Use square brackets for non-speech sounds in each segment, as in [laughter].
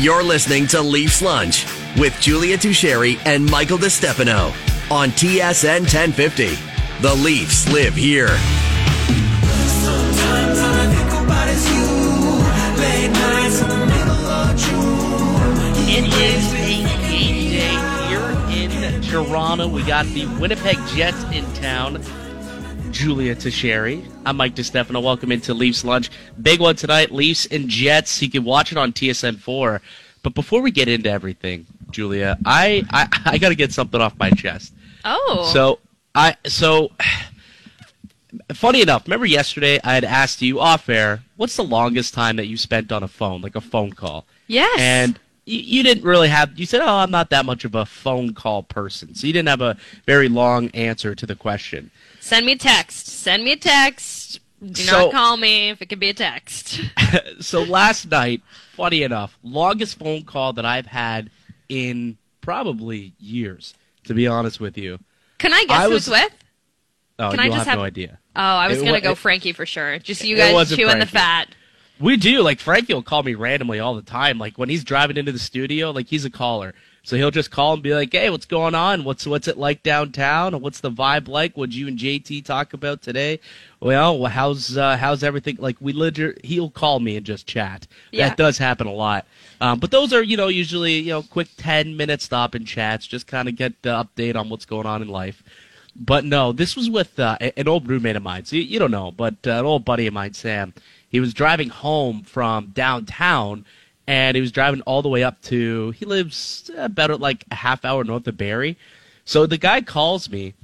You're listening to Leafs Lunch with Julia Tasheri and Michael DeStefano on TSN 1050. The Leafs live here. It is a game day here in Toronto. We got the Winnipeg Jets in town. Julia Tasheri. I'm Mike DeStefano. Welcome into Leafs Lunch. Big one tonight, Leafs and Jets. You can watch it on TSN4. But before we get into everything, Julia, I, I, I got to get something off my chest. Oh. So I so funny enough, remember yesterday I had asked you off air, what's the longest time that you spent on a phone, like a phone call? yes. And you, you didn't really have. You said, "Oh, I'm not that much of a phone call person," so you didn't have a very long answer to the question. Send me a text. Send me a text. Do So- not call me if it could be a text. [laughs] so last night, funny enough, longest phone call that I've had in probably years. To be honest with you, Can I guess I was- it's with? oh, Can I just have, no idea. Oh, I was It gonna wa- go Frankie for sure. Just you guys chewing the fat. We do. Like Frankie will call me randomly all the time. Like when he's driving into the studio, like he's a caller. So he'll just call and be like, "Hey, what's going on? What's what's it like downtown? What's the vibe like? What'd you and JT talk about today? Well, how's uh, how's everything? Like we liter- he'll call me and just chat. Yeah. That does happen a lot. Um, but those are you know usually you know quick ten minute stop and chats, just kind of get the update on what's going on in life. But no, this was with uh, an old roommate of mine. So you, you don't know, but uh, an old buddy of mine, Sam. He was driving home from downtown, and he was driving all the way up to. He lives uh, about like a half hour north of Barrie. So the guy calls me,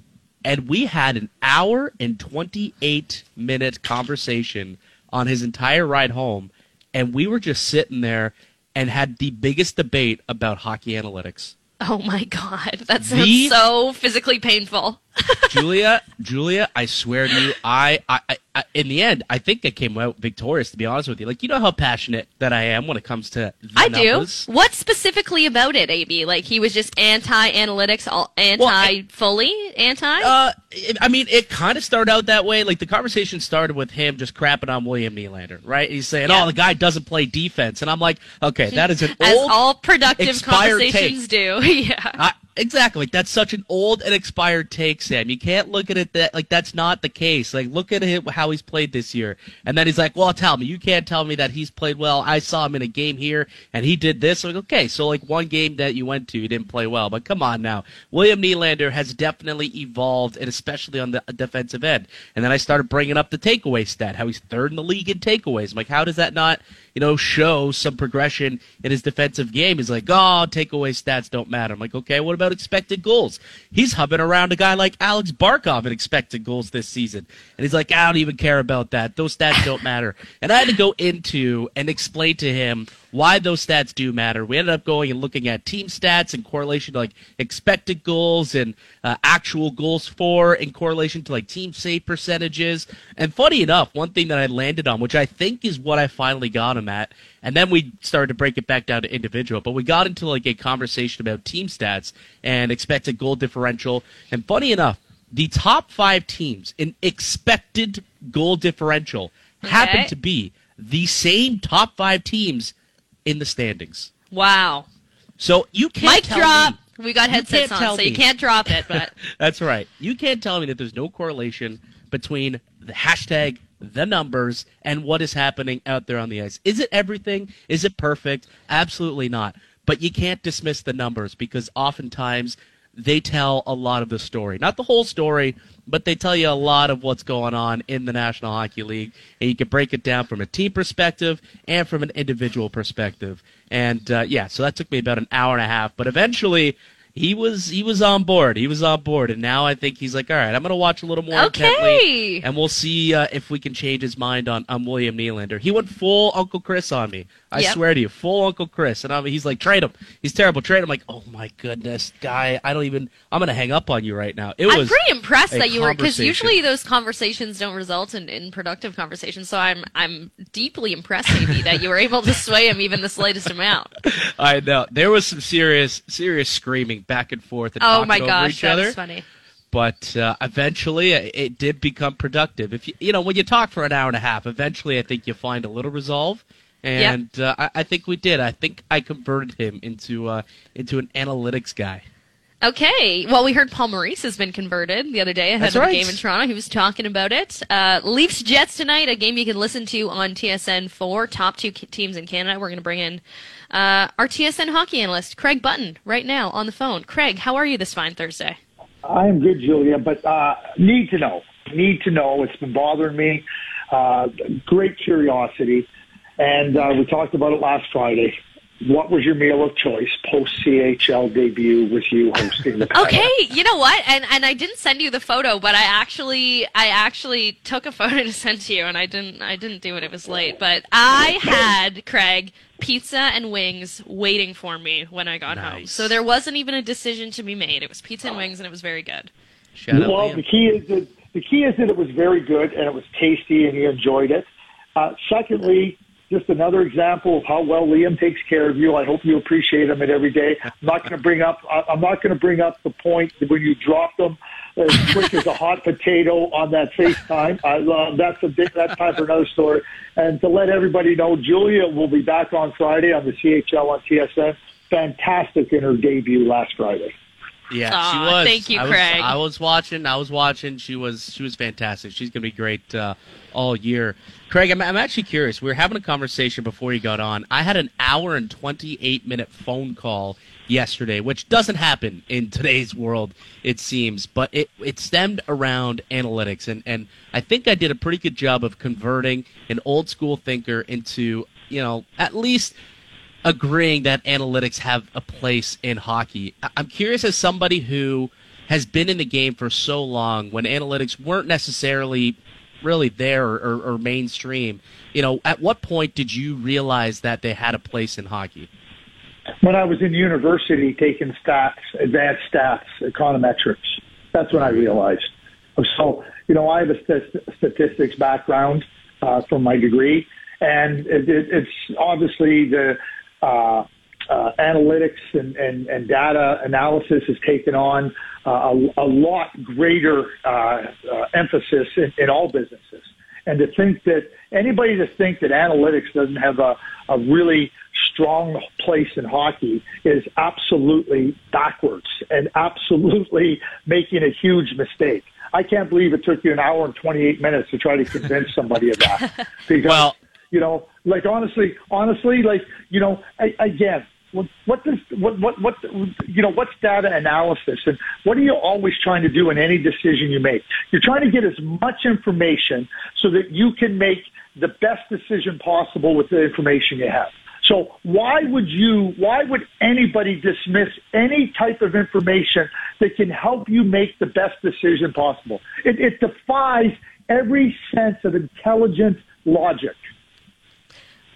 and we had an hour and twenty eight minute conversation on his entire ride home, and we were just sitting there and had the biggest debate about hockey analytics. Oh my god, that sounds The- so physically painful. [laughs] Julia, Julia, I swear to you, I, I, I, in the end, I think I came out victorious. To be honest with you, like you know how passionate that I am when it comes to. I do. What specifically about it, AB? Like he was just anti-analytics, all anti, fully anti. Uh, it- I mean, it kind of started out that way. Like the conversation started with him just crapping on William Nylander, right? He's saying, Yeah. "Oh, the guy doesn't play defense," and I'm like, "Okay, that is an As old." all productive conversations do. [laughs] yeah. I, exactly. Like that's such an old and expired take, Sam. You can't look at it that like that's not the case. Like look at him how he's played this year, and then he's like, "Well, tell me, you can't tell me that he's played well. I saw him in a game here, and he did this." I'm like, okay, so like one game that you went to, he didn't play well, but come on now, William Nylander has definitely evolved, and especially on the uh, defensive end. And then I started bringing up the takeaway stat, how he's third in the league in takeaways. I'm like, how does that not? You know, show some progression in his defensive game. He's like, oh, takeaway stats don't matter. I'm like, okay, what about expected goals? He's hovering around a guy like Alex Barkov in expected goals this season. And he's like, I don't even care about that. Those stats don't matter. [laughs] And I had to go into and explain to him why those stats do matter. We ended up going and looking at team stats in correlation to like expected goals and uh, actual goals for in correlation to like team save percentages. And funny enough, one thing that I landed on, which I think is what I finally got him at, and then we started to break it back down to individual, but we got into like a conversation about team stats and expected goal differential. And funny enough, the top five teams in expected goal differential happen Okay. to be the same top five teams in the standings. Wow. So you can't Mic tell drop. me- We got headsets on, so you can't drop it. But [laughs] That's right. You can't tell me that there's no correlation between the hashtag, the numbers, and what is happening out there on the ice. Is it everything? Is it perfect? Absolutely not. But you can't dismiss the numbers because oftentimes they tell a lot of the story. Not the whole story, but they tell you a lot of what's going on in the National Hockey League. And you can break it down from a team perspective and from an individual perspective. And uh, yeah, so that took me about an hour and a half. But eventually, he was he was on board. He was on board, and now I think he's like, all right, I'm going to watch a little more Okay. intently, and we'll see uh, if we can change his mind on, on William Nylander. He went full Uncle Chris on me. I Yep. swear to you, full Uncle Chris, and I'm, he's like, trade him. He's terrible. Trade him. I'm like, oh my goodness, guy, I don't even. I'm going to hang up on you right now. It I'm was pretty impressed that you were because usually those conversations don't result in, in productive conversations. So I'm I'm deeply impressed, maybe, [laughs] that you were able to sway him even the slightest amount. I know there was some serious serious screaming back and forth and Oh my gosh, each that other. funny. but uh, eventually it, it did become productive. If you you know when you talk for an hour and a half, eventually I think you find a little resolve, and uh, I, I think we did. I think I converted him into uh, into an analytics guy. Okay. Well, we heard Paul Maurice has been converted the other day ahead That's of right. the game in Toronto. He was talking about it. Uh, Leafs Jets tonight, a game you can listen to on TSN 4, top two teams in Canada. We're going to bring in uh, our TSN hockey analyst, Craig Button, right now on the phone. Craig, how are you this fine Thursday? I am good, Julia, but uh, need to know. Need to know. It's been bothering me. Uh, great curiosity. And uh, we talked about it last Friday. What was your meal of choice post CHL debut with you hosting the [laughs] panel? Okay, you know what? And and I didn't send you the photo, but I actually I actually took a [laughs] photo to send to you, and I didn't I didn't do it. It was late, but I [laughs] had Craig pizza and wings waiting for me when I got home. So there wasn't even a decision to be made. It was pizza and wings, and it was very good. Shout Well, Liam. the key is that the key is that it was very good and it was tasty and he enjoyed it. Uh, secondly, just another example of how well Liam takes care of you. I hope you appreciate him at every day. I'm not going to bring up. I'm not going to bring up the point when you dropped him as quick as a hot potato on that FaceTime. I love that's a that's time for another story. And to let everybody know, Julia will be back on Friday on the CHL on TSN. Fantastic in her debut last Friday. Yeah, Aw, she was. thank you, I was, Craig. I was watching. I was watching. She was. She was fantastic. She's gonna be great uh, all year. Craig, I'm, I'm actually curious. We were having a conversation before you got on. I had an hour and 28 minute phone call yesterday, which doesn't happen in today's world, it seems. But it it stemmed around analytics, and and I think I did a pretty good job of converting an old school thinker into you know at least agreeing that analytics have a place in hockey. I'm curious as somebody who has been in the game for so long when analytics weren't necessarily really there or, or, or mainstream, you know, at what point did you realize that they had a place in hockey? when I was in university taking stats, advanced stats, econometrics. That's when I realized. So, you know, I have a st- statistics background uh, from my degree, and it, it, it's obviously the uh, uh, analytics and, and, and data analysis has taken on uh, a, a lot greater uh, uh, emphasis in, in all businesses. And to think that anybody to think that analytics doesn't have a, a really strong place in hockey is absolutely backwards and absolutely [laughs] making a huge mistake. I can't believe it took you an hour and 28 minutes to try to convince somebody of that. [laughs] Because, Well- you know, like honestly, honestly, like, you know, again, what, what does, what, what, what, you know, what's data analysis and what are you always trying to do in any decision you make? You're trying to get as much information so that you can make the best decision possible with the information you have. So why would you, why would anybody dismiss any type of information that can help you make the best decision possible? It, it defies every sense of intelligent logic.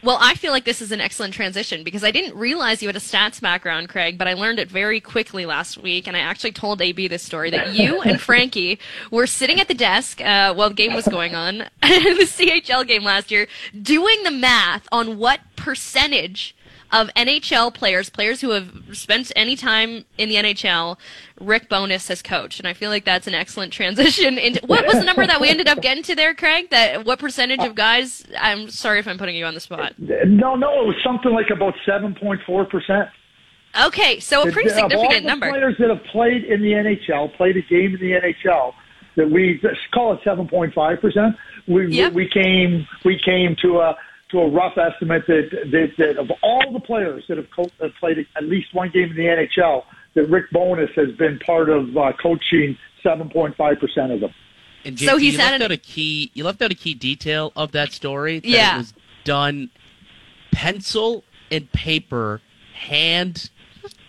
Well, I feel like this is an excellent transition because I didn't realize you had a stats background, Craig, but I learned it very quickly last week, and I actually told AB this story that [laughs] you and Frankie were sitting at the desk uh, while the game was going on, [laughs] the CHL game last year, doing the math on what percentage of NHL players, players who have spent any time in the NHL, Rick Bowness has coached, and I feel like that's an excellent transition. Into what was the number that we ended up getting to there, Craig? That what percentage of guys? I'm sorry if I'm putting you on the spot. No, no, it was something like about 7.4%. Okay, so a pretty uh, all significant number. players that have played in the NHL, played a game in the NHL, that we call it 7.5%. We, Yep. we came, we came to a, to a rough estimate that, that, that of all the players that have, co- have played at least one game in the NHL, that Rick Bowness has been part of uh, coaching 7.5% of them. And So JT, he's you had left an- out a key. You left out a key detail of that story. That Yeah. it was done pencil and paper, hand,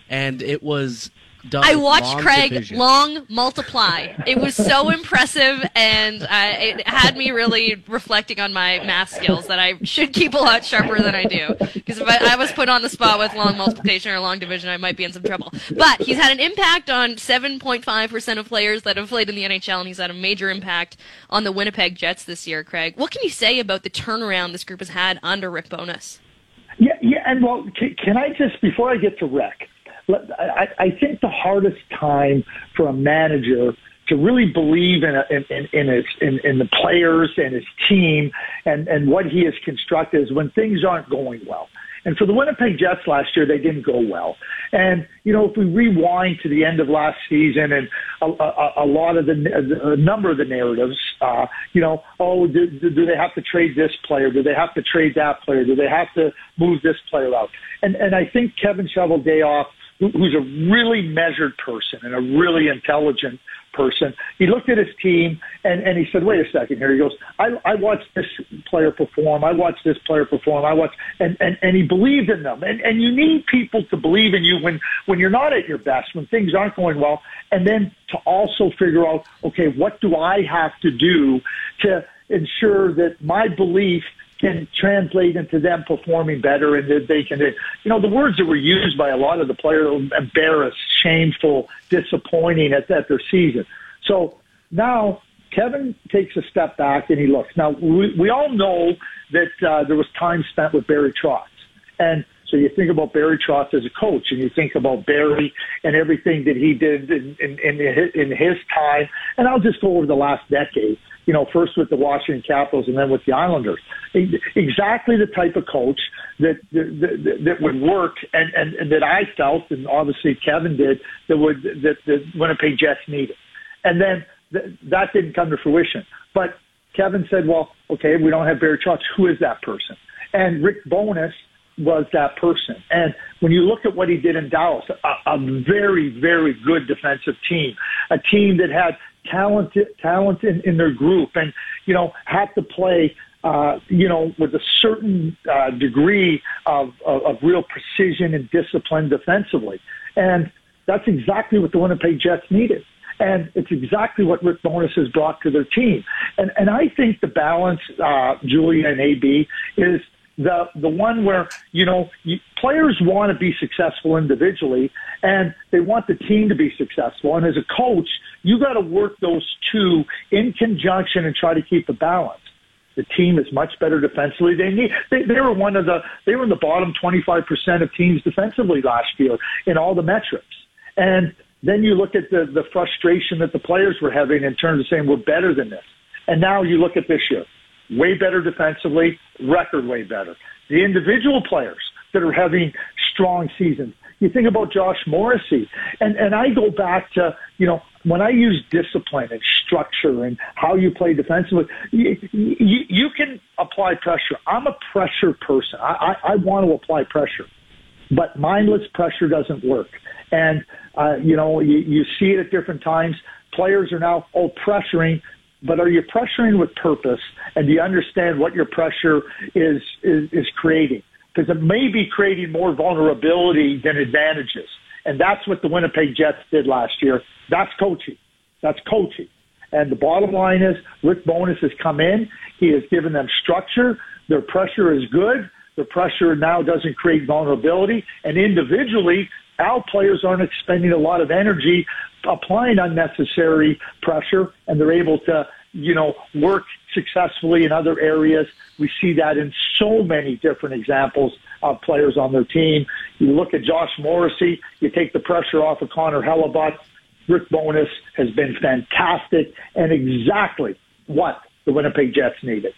and it was done. I watched Craig division. long multiply. It was so [laughs] impressive, and uh, it had me really reflecting on my math skills that I should keep a lot sharper than I do. Because if I, I was put on the spot with long multiplication or long division, I might be in some trouble. But he's had an impact on 7.5% of players that have played in the NHL, and he's had a major impact on the Winnipeg Jets this year, Craig. What can you say about the turnaround this group has had under Rick Bowness? Yeah, yeah, and well, can, can I just before I get to Rick, let, I, think the hardest time for a manager to really believe in a, in, in, his in, in the players and his team and and what he has constructed is when things aren't going well. And for the Winnipeg Jets last year, they didn't go well. And, you know, if we rewind to the end of last season and a, a, a lot of the, a number of the narratives, uh, you know, oh, do, do they have to trade this player? Do they have to trade that player? Do they have to move this player out? And, and I think Kevin Cheveldayoff, who's a really measured person and a really intelligent person. He looked at his team and, and he said, wait a second here. He goes, I, I watched this player perform. I watched this player perform. I watched, and, and, and he believed in them. And, and you need people to believe in you when, when you're not at your best, when things aren't going well. And then to also figure out, okay, what do I have to do to ensure that my belief – can translate into them performing better and that they can, you know, the words that were used by a lot of the players, embarrassed, shameful, disappointing at, at their season. So now Kevin takes a step back and he looks. Now, we, we all know that uh, there was time spent with Barry Trotz. And so you think about Barry Trotz as a coach, and you think about Barry and everything that he did in, in, in, his, in his time. And I'll just go over the last decade you know, first with the Washington Capitals and then with the Islanders. Exactly the type of coach that that, that would work and, and, and that I felt, and obviously Kevin did, that would that the Winnipeg Jets needed. And then th- that didn't come to fruition. But Kevin said, well, okay, we don't have Barry Trotz. Who is that person? And Rick Bowness was that person. And when you look at what he did in Dallas, a, a very, very good defensive team, a team that had talent talent in, in their group, and you know had to play. Uh, you know, with a certain uh, degree of, of, of real precision and discipline defensively. And that's exactly what the Winnipeg Jets needed. And it's exactly what Rick Bowness has brought to their team. And, and I think the balance, uh, Julia and AB, is the the one where you know you, players want to be successful individually and they want the team to be successful. And as a coach you got to work those two in conjunction and try to keep the balance. The team is much better defensively. They need they, they were one of the they were in the bottom 25% of teams defensively last year in all the metrics. And then you look at the the frustration that the players were having in terms of saying we're better than this. And now you look at this year way better defensively, record way better. The individual players that are having strong seasons. You think about Josh Morrissey, and and I go back to you know when I use discipline and structure and how you play defensively, you, you, you can apply pressure. I'm a pressure person. I, I, I want to apply pressure, but mindless pressure doesn't work. And uh, you know you, you see it at different times. Players are now oh pressuring but are you pressuring with purpose? And do you understand what your pressure is is, is creating? Because it may be creating more vulnerability than advantages. And that's what the Winnipeg Jets did last year. That's coaching. That's coaching. And the bottom line is Rick Bowness has come in. He has given them structure. Their pressure is good. The pressure now doesn't create vulnerability. And individually, our players aren't expending a lot of energy applying unnecessary pressure, and they're able to, you know, work successfully in other areas. We see that in so many different examples of players on their team. You look at Josh Morrissey, you take the pressure off of Connor Hellebuyck. Rick Bowness has been fantastic and exactly what the Winnipeg Jets needed.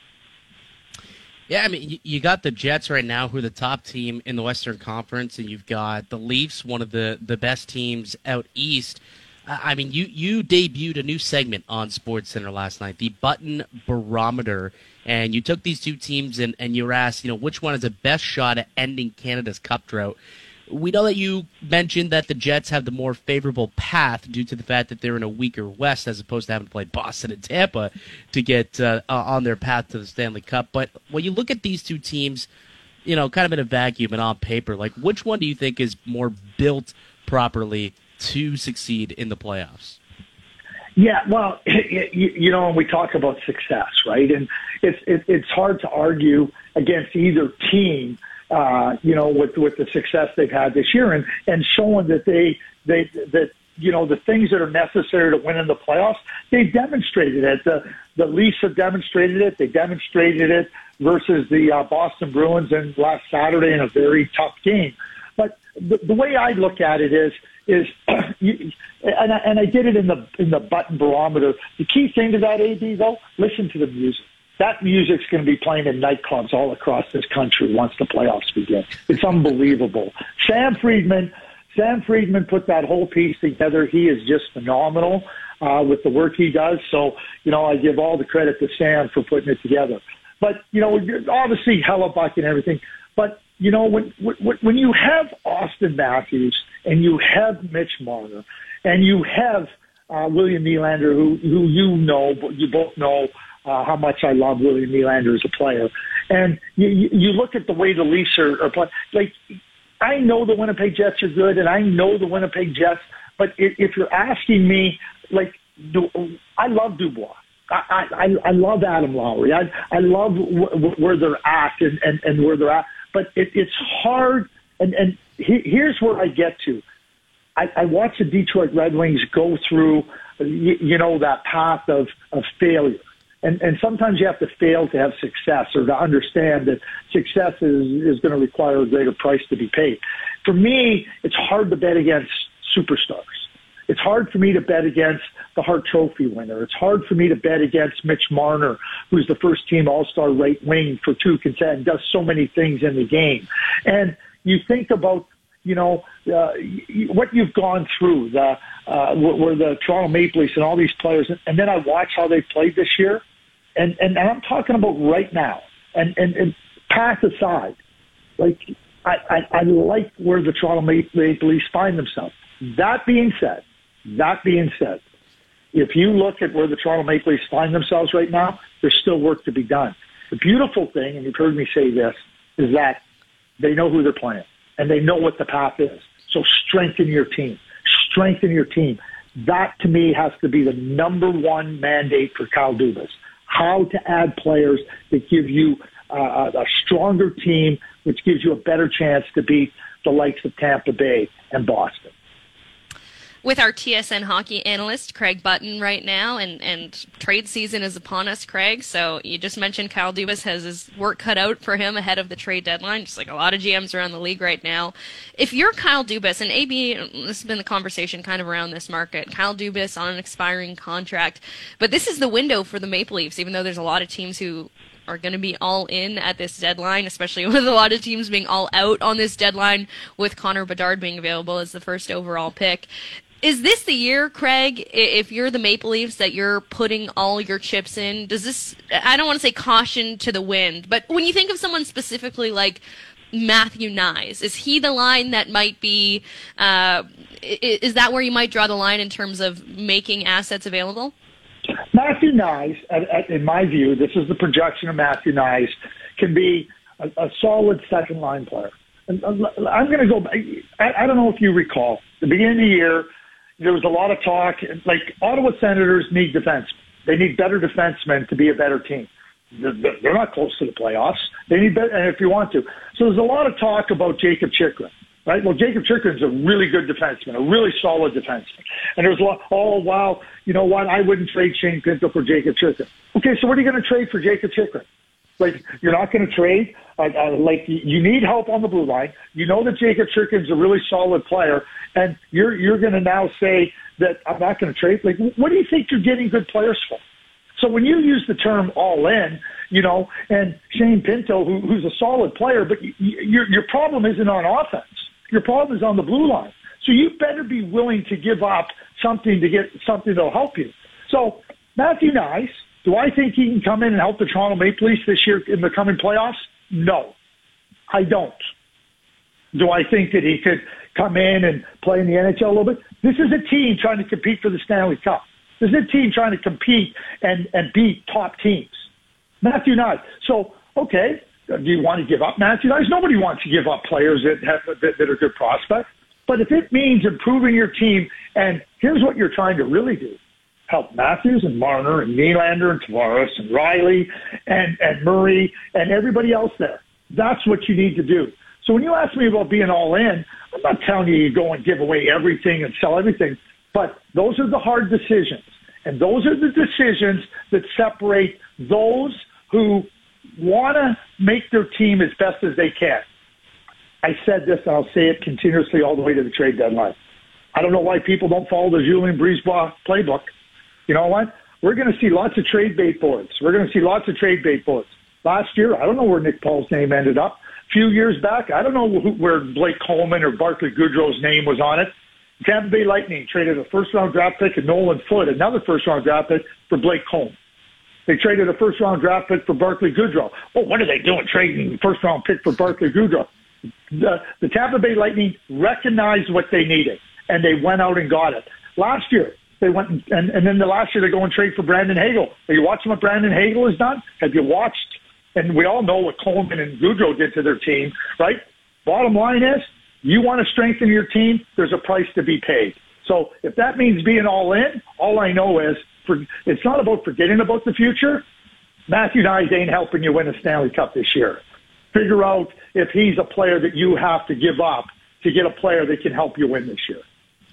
Yeah, I mean, you got the Jets right now, who are the top team in the Western Conference, and you've got the Leafs, one of the, the best teams out east. I mean, you, you debuted a new segment on Sports Center last night, the Button Barometer, and you took these two teams and, and you were asked, you know, which one is the best shot at ending Canada's cup drought. We know that you mentioned that the Jets have the more favorable path due to the fact that they're in a weaker West as opposed to having to play Boston and Tampa to get uh, on their path to the Stanley Cup. But when you look at these two teams, you know, kind of in a vacuum and on paper, like which one do you think is more built properly to succeed in the playoffs? Yeah, well, [laughs] you, know, when we talk about success, right, and it's it, it's hard to argue against either team, uh, you know, with with the success they've had this year, and and showing that they they that you know the things that are necessary to win in the playoffs, they've demonstrated it. The the Leafs have demonstrated it. They demonstrated it versus the uh, Boston Bruins in last Saturday in a very tough game. But the, the way I look at it is is [clears throat] and I, and I did it in the in the button barometer. The key thing to that, AB though, listen to the music. That music's going to be playing in nightclubs all across this country once the playoffs begin. It's unbelievable. Sam Friedman, Sam Friedman put that whole piece together. He is just phenomenal uh, with the work he does. So you know, I give all the credit to Sam for putting it together. But you know, obviously Hellebuyck and everything. But you know, when when, when you have Auston Matthews and you have Mitch Marner and you have uh, William Nylander, who who you know, but you both know uh, how much I love William Nylander as a player, and you you look at the way the Leafs are, are playing. Like I know the Winnipeg Jets are good, and I know the Winnipeg Jets, but if, you're asking me, like, do, I love Dubois. I, I, I love Adam Lowry. I, I love w- where they're at and, and, and where they're at but it, it's hard. And, and he, here's where I get to. I, I watch the Detroit Red Wings go through, you, you know, that path of, of failure. And, and sometimes you have to fail to have success or to understand that success is, is going to require a greater price to be paid. For me, it's hard to bet against superstars. It's hard for me to bet against the Hart Trophy winner. It's hard for me to bet against Mitch Marner, who's the first team All Star right wing for two consecutive, does so many things in the game. And you think about you know uh, what you've gone through, the uh, where the Toronto Maple Leafs and all these players, and then I watch how they played this year, and and, I'm talking about right now, and and, and pass aside, like I, I I like where the Toronto Maple Leafs find themselves. That being said, that being said, if you look at where the Toronto Maple Leafs find themselves right now, there's still work to be done. The beautiful thing, and you've heard me say this, is that they know who they're playing and they know what the path is. So strengthen your team. Strengthen your team. That to me has to be the number one mandate for Kyle Dubas. How to add players that give you uh, a stronger team, which gives you a better chance to beat the likes of Tampa Bay and Boston with our TSN hockey analyst Craig Button right now, and and trade season is upon us, Craig. So you just mentioned Kyle Dubas has his work cut out for him ahead of the trade deadline, just like a lot of GMs around the league right now. If you're Kyle Dubas, and AB, this has been the conversation kind of around this market. Kyle Dubas on an expiring contract, but this is the window for the Maple Leafs, even though there's a lot of teams who are going to be all in at this deadline, especially [laughs] with a lot of teams being all out on this deadline, with Connor Bedard being available as the first overall pick is this the year, Craig, if you're the Maple Leafs, that you're putting all your chips in? Does this, I don't want to say caution to the wind, but when you think of someone specifically like Matthew Knies, is he the line that might be, uh, is that where you might draw the line in terms of making assets available? Matthew Knies, in my view, this is the projection of Matthew Knies, can be a, a solid second line player. Uh, I'm going to go. I, I don't know if you recall the beginning of the year there was a lot of talk. Like Ottawa Senators need defensemen. They need better defensemen to be a better team. They're not close to the playoffs. They need better, and if you want to. So there's a lot of talk about Jakob Chychrun, right? Well, Jakob Chychrun's a really good defenseman, a really solid defenseman. And there's a lot, oh, wow, you know what? I wouldn't trade Shane Pinto for Jakob Chychrun. Okay, so what are you going to trade for Jakob Chychrun? Like, you're not going to trade. Uh, uh, like, you need help on the blue line. You know that Jakob Chychrun's a really solid player, and you're you're going to now say that I'm not going to trade. Like, what do you think you're getting good players for? So when you use the term all in, you know, and Shane Pinto, who, who's a solid player, but your your problem isn't on offense. Your problem is on the blue line. So you better be willing to give up something to get something that'll help you. So Matthew Knies, do I think he can come in and help the Toronto Maple Leafs this year in the coming playoffs? No, I don't. Do I think that he could come in and play in the NHL a little bit? This is a team trying to compete for the Stanley Cup. This is a team trying to compete and, and beat top teams. Matthew Knies. So, okay, do you want to give up Matthew Knies? Nobody wants to give up players that, have, that, that are good prospects. But if it means improving your team, and here's what you're trying to really do, help Matthews and Marner and Nylander and Tavares and Rielly and, and Murray and everybody else there. That's what you need to do. So when you ask me about being all in, I'm not telling you you go and give away everything and sell everything, but those are the hard decisions. And those are the decisions that separate those who want to make their team as best as they can. I said this and I'll say it continuously all the way to the trade deadline. I don't know why people don't follow the Julien BriseBois playbook. You know what? We're going to see lots of trade bait boards. We're going to see lots of trade bait boards. Last year, I don't know where Nick Paul's name ended up. Few years back, I don't know who, where Blake Coleman or Barclay Goodrow's name was on it. Tampa Bay Lightning traded a first round draft pick and Nolan Foote, another first round draft pick for Blake Coleman. They traded a first round draft pick for Barclay Goodrow. Oh, what are they doing trading first round pick for Barclay Goodrow? The, the Tampa Bay Lightning recognized what they needed and they went out and got it. Last year, they went and, and then the last year they go and trade for Brandon Hagel. Are you watching what Brandon Hagel has done? Have you watched? And we all know what Coleman and Goodrow did to their team, right? Bottom line is, you want to strengthen your team, there's a price to be paid. So if that means being all in, all I know is for, it's not about forgetting about the future. Matthew Knies ain't helping you win a Stanley Cup this year. Figure out if he's a player that you have to give up to get a player that can help you win this year.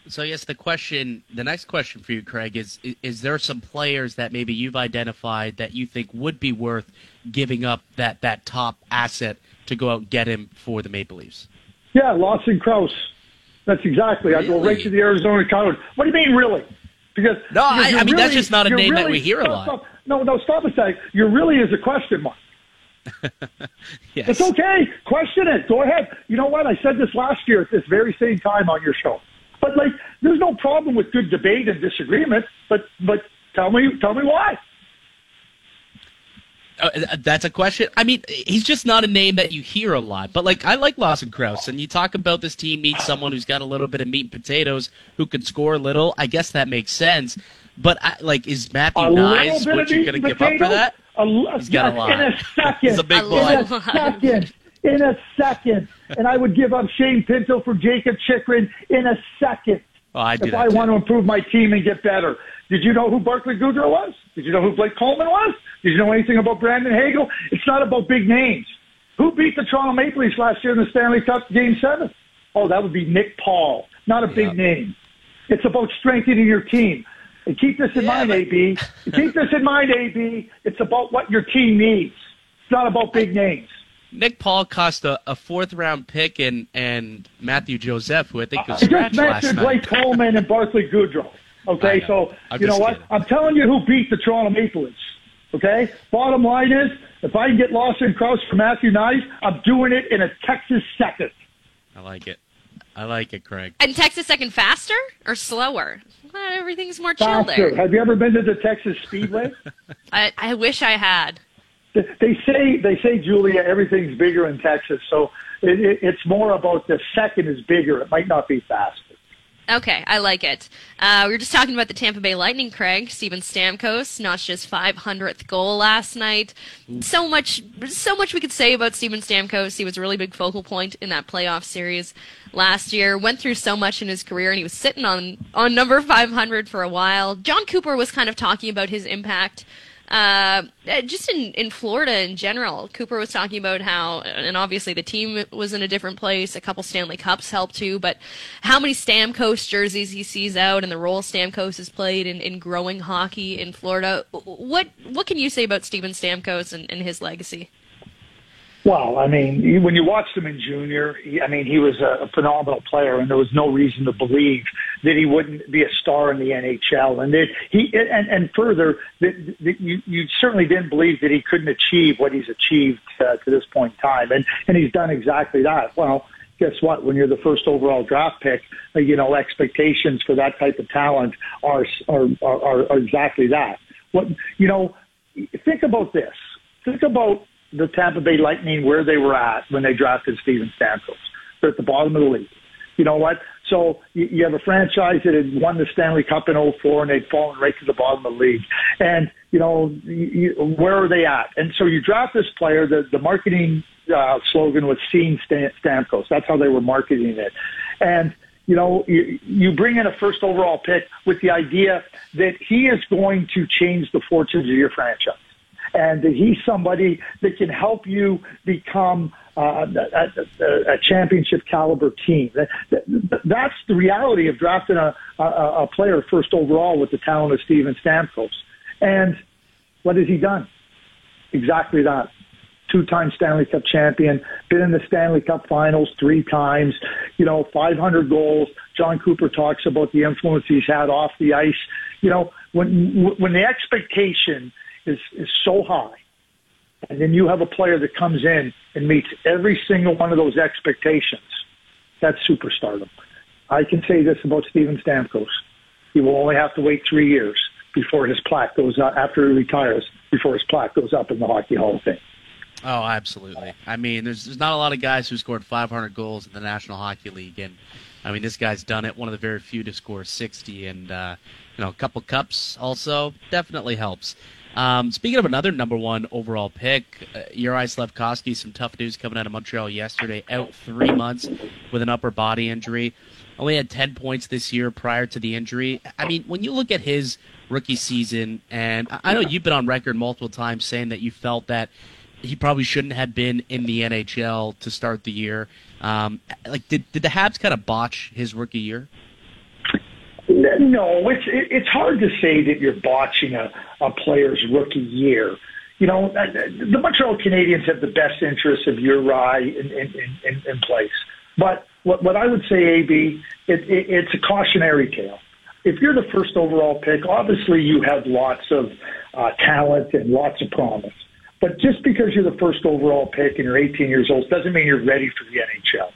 So yes, the question, the next question for you, Craig, is is there some players that maybe you've identified that you think would be worth giving up that that top asset to go out and get him for the Maple Leafs? Yeah, Lawson Crouse. That's exactly. I go right to the Arizona Cardinals. What do you mean, really? Because No, I- I mean, that's just not a name that we hear a lot. stop. No, no, stop a second. You're really is a question mark. [laughs] Yes. It's okay. Question it. Go ahead. You know what? I said this last year at this very same time on your show. But like, there's no problem with good debate and disagreement. But but tell me tell me why. Uh, that's a question. I mean, he's just not a name that you hear a lot. But like, I like Lawson Crouse, and you talk about this team needs someone who's got a little bit of meat and potatoes, who can score a little. I guess that makes sense. But I, like, is Matthew A little Knies what you're going to give up for potatoes? that? A, l- He's got a lot. In a second. [laughs] He's a big A boy. In a second. In a second. And I would give up Shane Pinto for Jakob Chychrun in a second. I if I too. want to improve my team and get better. Did you know who Barclay Goodrow was? Did you know who Blake Coleman was? Did you know anything about Brandon Hagel? It's not about big names. Who beat the Toronto Maple Leafs last year in the Stanley Cup Game 7? Oh, that would be Nick Paul. Not a big Yeah. name. It's about strengthening your team. And keep this in Yeah, mind, but- AB. [laughs] keep this in mind, AB. It's about what your team needs. It's not about big names. Nick Paul cost a, a fourth round pick and and Matthew Joseph, who I think was uh, I scratched just last mentioned night. Blake Coleman and Barclay Goodrow. Okay, know. so I'm you know what? kidding. I'm telling you who beat the Toronto Maple Leafs. Okay? Bottom line is, if I can get Lawson Crouse for Matthew Knies, I'm doing it in a Texas second. I like it. I like it, Craig. And Texas second faster or slower? Well, everything's more chill Faster. there. Have you ever been to the Texas Speedway? [laughs] I, I wish I had. They say they say Julia, everything's bigger in Texas, so it, it, it's more about the second is bigger. It might not be faster. Okay, I like it. Uh, we were just talking about the Tampa Bay Lightning, Craig. Steven Stamkos notched his 500th goal last night. So much, so much we could say about Steven Stamkos. He was a really big focal point in that playoff series last year. Went through so much in his career, and he was sitting on on number 500 for a while. Jon Cooper was kind of talking about his impact uh, uh, just in, in Florida in general, Cooper was talking about how, and obviously the team was in a different place. A couple Stanley Cups helped too, but how many Stamkos jerseys he sees out and the role Stamkos has played in, in growing hockey in Florida. What what can you say about Steven Stamkos and, and his legacy? Well, I mean, when you watched him in junior, I mean, he was a, phenomenal player, and there was no reason to believe that he wouldn't be a star in the NHL. And that he, and, and further, that, that you, you certainly didn't believe that he couldn't achieve what he's achieved uh, to this point in time, and and he's done exactly that. Well, guess what? When you're the first overall draft pick, uh, you know expectations for that type of talent are are are, are exactly that. What you know, think about this. Think about the Tampa Bay Lightning where they were at when they drafted Steven Stamkos. They're at the bottom of the league. You know what? So you, you have a franchise that had won the Stanley Cup in 04 and they'd fallen right to the bottom of the league. And, you know, you, you, where are they at? And so you draft this player, the, the marketing uh, slogan was Seeing Stam- Stamkos. That's how they were marketing it. And, you know, you, you bring in a first overall pick with the idea that he is going to change the fortunes of your franchise and he's somebody that can help you become uh, a, a, a championship caliber team. That, that, that's the reality of drafting a, a, a player first overall with the talent of Steven Stamkos. And what has he done? Exactly that. Two-time Stanley Cup champion, been in the Stanley Cup Finals three times. you know, 500 goals. Jon Cooper talks about the influence he's had off the ice. You know, when when the expectation is is so high, and then you have a player that comes in and meets every single one of those expectations, that's superstardom. I can say this about Steven Stamkos. He will only have to wait three years before his plaque goes up, after he retires, before his plaque goes up in the Hockey Hall of Fame. Oh, absolutely. I mean, there's there's not a lot of guys who scored 500 goals in the National Hockey League, and I mean, this guy's done it. One of the very few to score 60, and uh, you know, a couple cups also definitely helps. Um, speaking of another number one overall pick, uh, Uri Slafkovsky, some tough news coming out of Montreal yesterday. Out three months with an upper body injury. Only had 10 points this year prior to the injury. I mean, when you look at his rookie season, and I know you've been on record multiple times saying that you felt that he probably shouldn't have been in the NHL to start the year. Um, like, did did the Habs kind of botch his rookie year? No, it's it's hard to say that you're botching a, a player's rookie year. You know, uh, the Montreal Canadiens have the best interests of Uri in, in, in, in place. But what, what I would say, AB, it, it, it's a cautionary tale. If you're the first overall pick, obviously you have lots of uh, talent and lots of promise. But just because you're the first overall pick and you're 18 years old doesn't mean you're ready for the NHL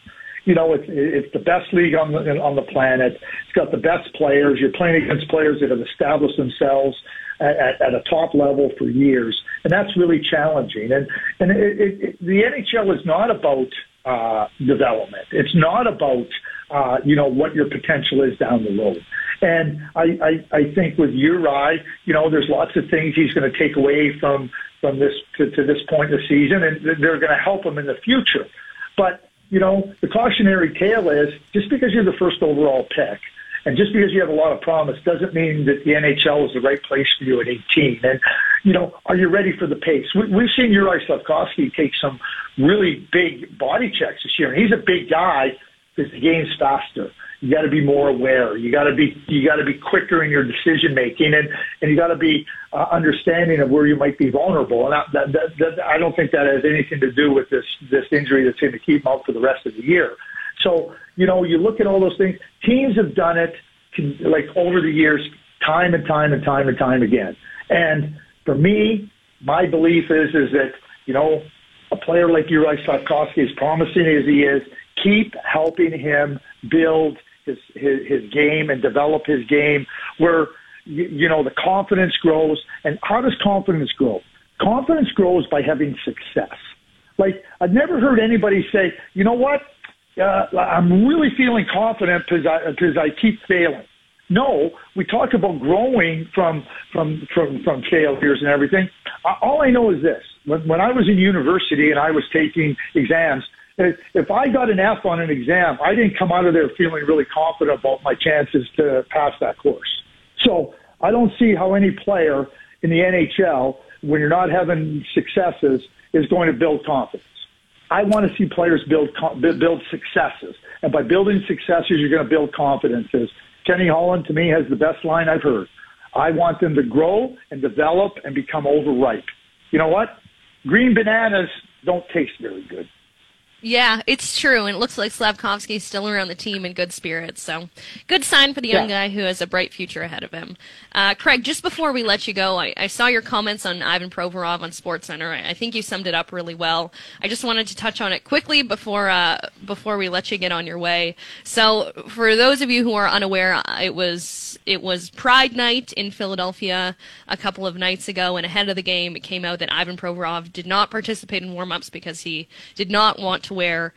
you know, it's it's the best league on the on the planet. It's got the best players. You're playing against players that have established themselves at, at, a top level for years, and that's really challenging. And and it, it, it, the NHL is not about uh, development. It's not about uh, you know what your potential is down the road. And I, I, I think with Uri, you know, there's lots of things he's going to take away from from this to, to this point in the season, and they're going to help him in the future. But you know, the cautionary tale is just because you're the first overall pick and just because you have a lot of promise doesn't mean that the NHL is the right place for you at 18. And, you know, are you ready for the pace? We, we've seen Uri Slafkovsky take some really big body checks this year. And he's a big guy because the game's faster. You got to be more aware. You got to be you got to be quicker in your decision making, and and you got to be uh, understanding of where you might be vulnerable. And that, that, that, I don't think that has anything to do with this this injury that's going to keep him out for the rest of the year. So you know, you look at all those things. Teams have done it like over the years, time and time and time and time again. And for me, my belief is is that you know a player like Uri Slafkovsky, as promising as he is, keep helping him build his, his, his game and develop his game where, you, you know, the confidence grows. And how does confidence grow? Confidence grows by having success. Like, I've never heard anybody say, you know what? Uh, I'm really feeling confident because I, because I keep failing. No, we talk about growing from from from from failures and everything. All I know is this: when, when I was in university and I was taking exams, if I got an F on an exam, I didn't come out of there feeling really confident about my chances to pass that course. So I don't see how any player in the NHL, when you're not having successes, is going to build confidence. I want to see players build build successes, and by building successes, you're going to build confidences. Kenny Holland, to me, has the best line I've heard. I want them to grow and develop and become overripe. You know what? Green bananas don't taste very good. Yeah, it's true, and it looks like Slafkovsky's still around the team in good spirits. So, good sign for the young yeah. guy who has a bright future ahead of him. Uh, Craig, just before we let you go, I, I, saw your comments on Ivan Provorov on SportsCenter. I, I, think you summed it up really well. I just wanted to touch on it quickly before uh, before we let you get on your way. So, for those of you who are unaware, it was it was Pride Night in Philadelphia a couple of nights ago, and ahead of the game, it came out that Ivan Provorov did not participate in warm-ups because he did not want to wear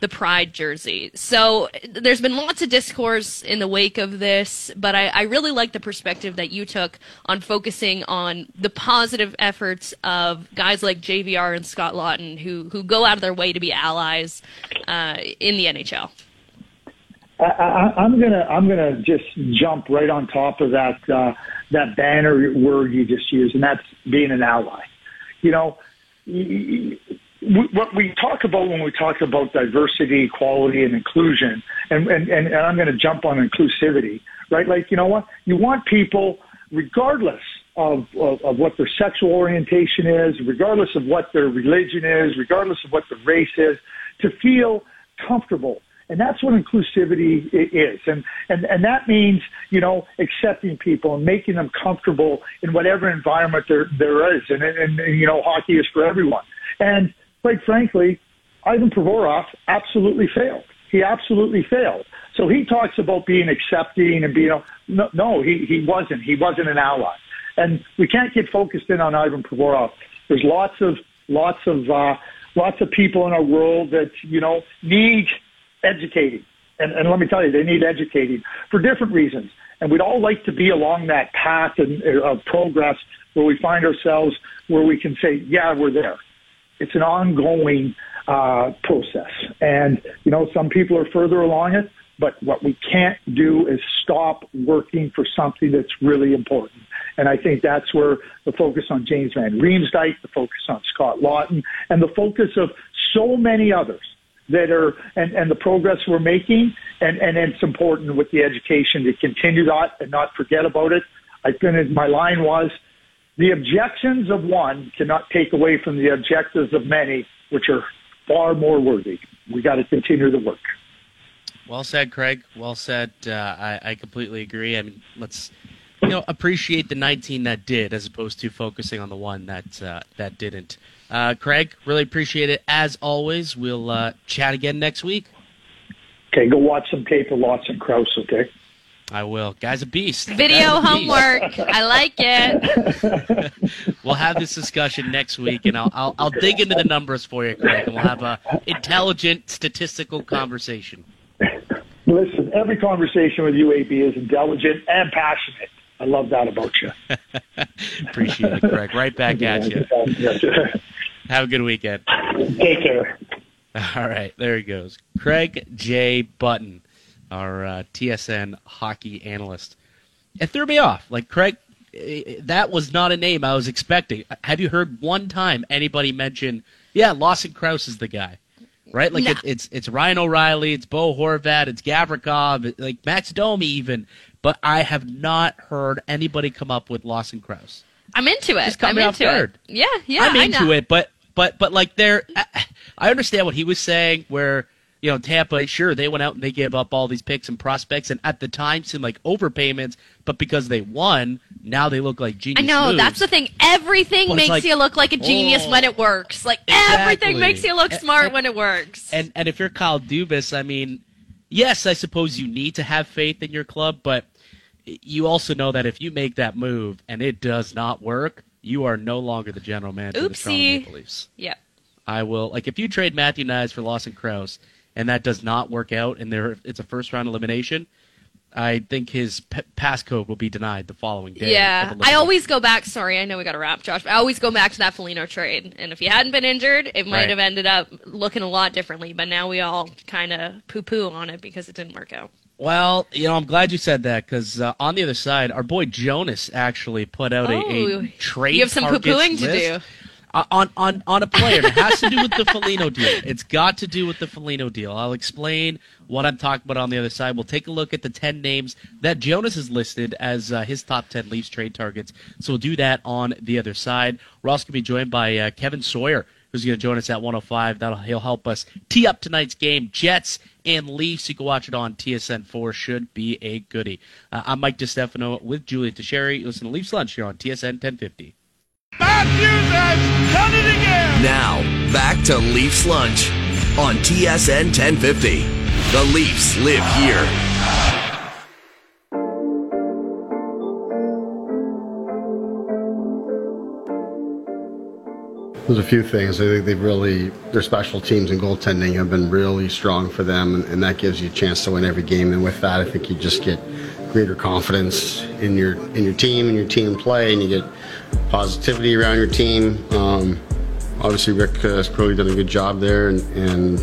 the pride jersey. So there's been lots of discourse in the wake of this, but I, I, really like the perspective that you took on focusing on the positive efforts of guys like JVR and Scott Laughton who, who go out of their way to be allies uh, in the NHL. I, am gonna I'm gonna just jump right on top of that uh, that banner word you just used, and that's being an ally. You know, what we talk about when we talk about diversity, equality, and inclusion, and, and, and I'm going to jump on inclusivity, right? Like, you know what? You want people, regardless of, of, of what their sexual orientation is, regardless of what their religion is, regardless of what the race is, to feel comfortable And that's what inclusivity is. And, and, and that means, you know, accepting people and making them comfortable in whatever environment there, there is. And, and, and, you know, hockey is for everyone. And quite frankly, Ivan Provorov absolutely failed. He absolutely failed. So he talks about being accepting and being, no, no he, he wasn't. He wasn't an ally. And we can't get focused in on Ivan Provorov. There's lots of, lots of, uh, lots of people in our world that, you know, need educating. And, and let me tell you, they need educating for different reasons. And we'd all like to be along that path and, uh, of progress where we find ourselves where we can say, yeah, we're there. It's an ongoing uh, process. And, you know, some people are further along it, but what we can't do is stop working for something that's really important. And I think that's where the focus on James Van Riemsdyk, the focus on Scott Laughton, and the focus of so many others that are, and, and the progress we're making, and, and it's important with the education to continue that and not forget about it. I think my line was, the objections of one cannot take away from the objectives of many, which are far more worthy. We got to continue the work. Well said, Craig. Well said. Uh, I, I completely agree. I mean, let's you know appreciate the 19 that did, as opposed to focusing on the one that uh, that didn't. Uh, Craig, really appreciate it. As always, we'll uh, chat again next week. Okay, go watch some tape of Lawson Crouse, okay? I will. Guy's a beast. Video Guy's a beast. homework. I like it. [laughs] We'll have this discussion next week, and I'll, I'll I'll dig into the numbers for you, Craig, and we'll have a intelligent statistical conversation. Listen, every conversation with you, AB, is intelligent and passionate. I love that about you. [laughs] Appreciate it, Craig. Right back at you. [laughs] Have a good weekend. Take care. All right, there he goes. Craig J. Button, our uh, TSN hockey analyst. It threw me off. Like, Craig, eh, that was not a name I was expecting. Have you heard one time anybody mention, yeah, Lawson Crouse is the guy? Right? Like, it, it's it's Ryan O'Reilly, it's Bo Horvat, it's Gavrikov, like Max Domi even. But I have not heard anybody come up with Lawson Crouse. I'm into it. I'm into guard. it. Yeah, yeah. I'm into it, but but but like there, I, I understand what he was saying. Where you know Tampa, sure they went out and they gave up all these picks and prospects, and at the time seemed like overpayments, but because they won, now they look like genius. I know moves. that's the thing. Everything But makes like, you look like a genius oh. when it works. Like Exactly. everything makes you look smart and- when it works. And and if you're Kyle Dubas, I mean, yes, I suppose you need to have faith in your club, but you also know that if you make that move and it does not work, you are no longer the general manager of the Toronto Oopsie. Maple Leafs. yeah. I will like if you trade Matthew Knies for Lawson Crouse and that does not work out and there it's a first round elimination, I think his p- passcode will be denied the following day. Yeah, I always go back. Sorry, I know we got to wrap, Josh. But I always go back to that Foligno trade. And if he hadn't been injured, it might Right. have ended up looking a lot differently. But now we all kind of poo poo on it because it didn't work out. Well, you know, I'm glad you said that because uh, on the other side, our boy Jonas actually put out a, Oh, a trade. you have some targets poo-pooing to do. Uh, on on on a player. It has to do with the [laughs] Foligno deal. It's got to do with the Foligno deal. I'll explain what I'm talking about on the other side. We'll take a look at the ten names that Jonas has listed as uh, his top ten Leafs trade targets. So we'll do that on the other side. We're also to be joined by uh, Kevin Sawyer, who's going to join us at 105. That'll he'll help us tee up tonight's game. Jets and Leafs. You can watch it on TSN4. Should be a goodie. Uh, I'm Mike DeStefano with Julia Teixeira. You listen to Leafs Lunch here on TSN 1050. Matthews has done it again. Now, back to Leafs Lunch on TSN 1050. The Leafs live here. There's a few things. I think they've really, their special teams and goaltending have been really strong for them, and, and that gives you a chance to win every game. And with that, I think you just get greater confidence in your in your team and your team play, and you get positivity around your team. Um, obviously, Rick has clearly done a good job there, and, and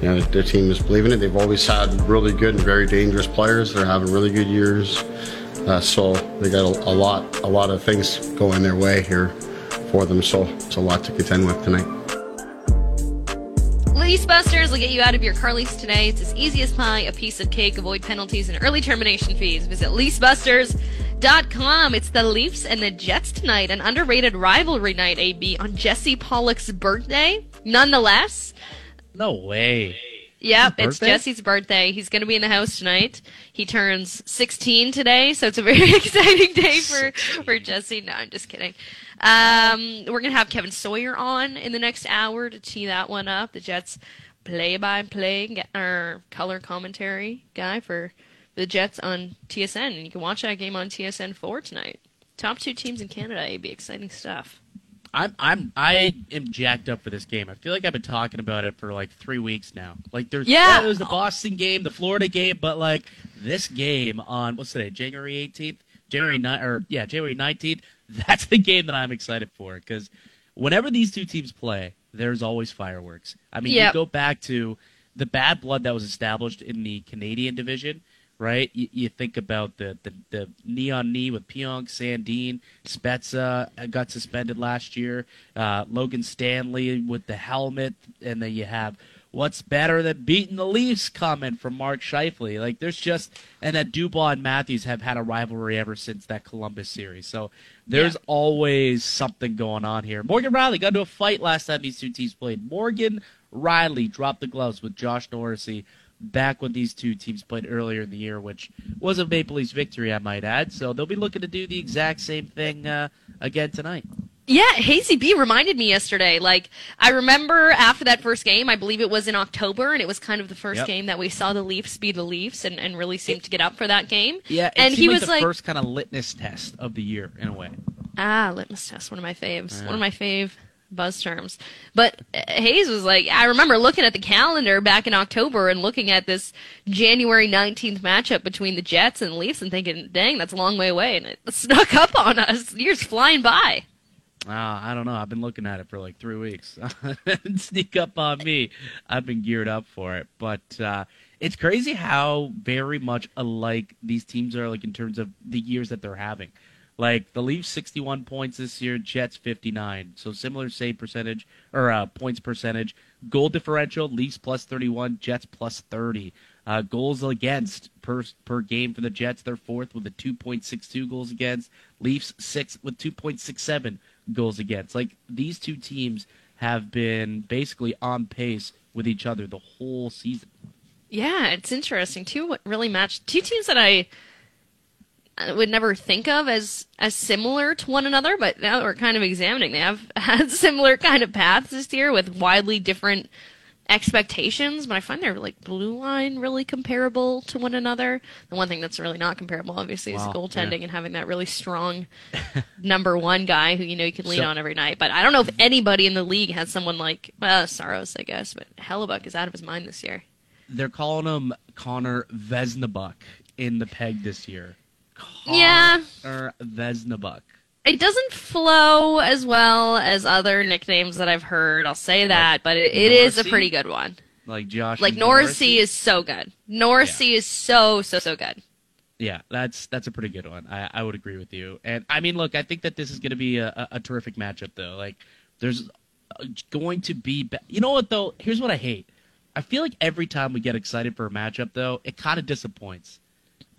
you know their team is believing it. They've always had really good and very dangerous players. They're having really good years, uh, so they got a, a lot a lot of things going their way here for them. So it's a lot to contend with tonight. Lease Busters will get you out of your car lease today. It's as easy as pie, a piece of cake. Avoid penalties and early termination fees. Visit leasebusters.com. It's the Leafs and the Jets tonight, an underrated rivalry night, AB, on Jesse Pollock's birthday. Nonetheless, No way. Yep, it's? Jesse's birthday. He's going to be in the house tonight. He turns 16 today, so it's a very [laughs] exciting day for, for Jesse. No, I'm just kidding. Um, we're going to have Kevin Sawyer on in the next hour to tee that one up. The Jets play-by-play or color commentary guy for the Jets on TSN, and you can watch that game on TSN 4 tonight. Top two teams in Canada. It'd be exciting stuff. I'm I'm I am jacked up for this game. I feel like I've been talking about it for like three weeks now. Like there's Yeah. there's the Boston game, the Florida game, but like this game on what's today, January 18th, January 9 or yeah, January 19th. [laughs] That's the game that I'm excited for because whenever these two teams play, there's always fireworks. I mean, Yep. you go back to the bad blood that was established in the Canadian division, right? You, you think about the, the, the knee on knee with Pionk, Sandin, Spezza uh, got suspended last year, uh, Logan Stanley with the helmet, and then you have what's better than beating the Leafs comment from Mark Scheifele. Like there's just and that Dubois and Matthews have had a rivalry ever since that Columbus series. So there's Yeah. always something going on here. Morgan Rielly got into a fight last time these two teams played. Morgan Rielly dropped the gloves with Josh Norrisy back when these two teams played earlier in the year, which was a Maple Leafs victory, I might add. So they'll be looking to do the exact same thing uh, again tonight. Yeah, Hazy B reminded me yesterday. Like, I remember after that first game, I believe it was in October, and it was kind of the first Yep. game that we saw the Leafs be the Leafs and, and really seemed to get up for that game. Yeah, it and he like was the like, first kind of litmus test of the year in a way. ah, litmus test, one of my faves, Yeah. one of my fave buzz terms. But uh, Hayes was like, I remember looking at the calendar back in October and looking at this January 19th matchup between the Jets and the Leafs and thinking, dang, that's a long way away. And it [laughs] snuck up on us. Years flying by. Uh, I don't know. I've been looking at it for like three weeks. [laughs] Sneak up on me. I've been geared up for it. But uh, it's crazy how very much alike these teams are, like in terms of the years that they're having. Like the Leafs, 61 points this year. Jets, 59. So similar save percentage or uh, points percentage. Goal differential: Leafs plus 31, Jets plus 30. Uh, goals against per per game for the Jets, they're fourth with a 2.62 goals against. Leafs sixth with 2.67 goals against. Like these two teams have been basically on pace with each other the whole season. Yeah, it's interesting. Two really matched two teams that I I Uh, would never think of as as similar to one another, but now we're kind of examining. They have [laughs] had similar kind of paths this year with widely different expectations, but I find their like blue line really comparable to one another. The one thing that's really not comparable, obviously, is Wow, goaltending yeah. and having that really strong [laughs] number one guy who you know you can lean So- on every night. But I don't know if anybody in the league has someone like well, Saros, I guess, but Hellebuyck is out of his mind this year. They're calling him Connor Vesnabuck in the peg this year. Yeah. Connor Vesnabuck. It doesn't flow as well as other nicknames that I've heard. I'll say that, but it, it is a pretty good one. Like Josh. Like Norrisy is so good. Norrisy is so so so good. Yeah, that's that's a pretty good one. I, I would agree with you. And I mean, look, I think that this is going to be a, a, terrific matchup, though. Like, there's uh, going to be, ba- you know what though? Here's what I hate. I feel like every time we get excited for a matchup, though, it kind of disappoints.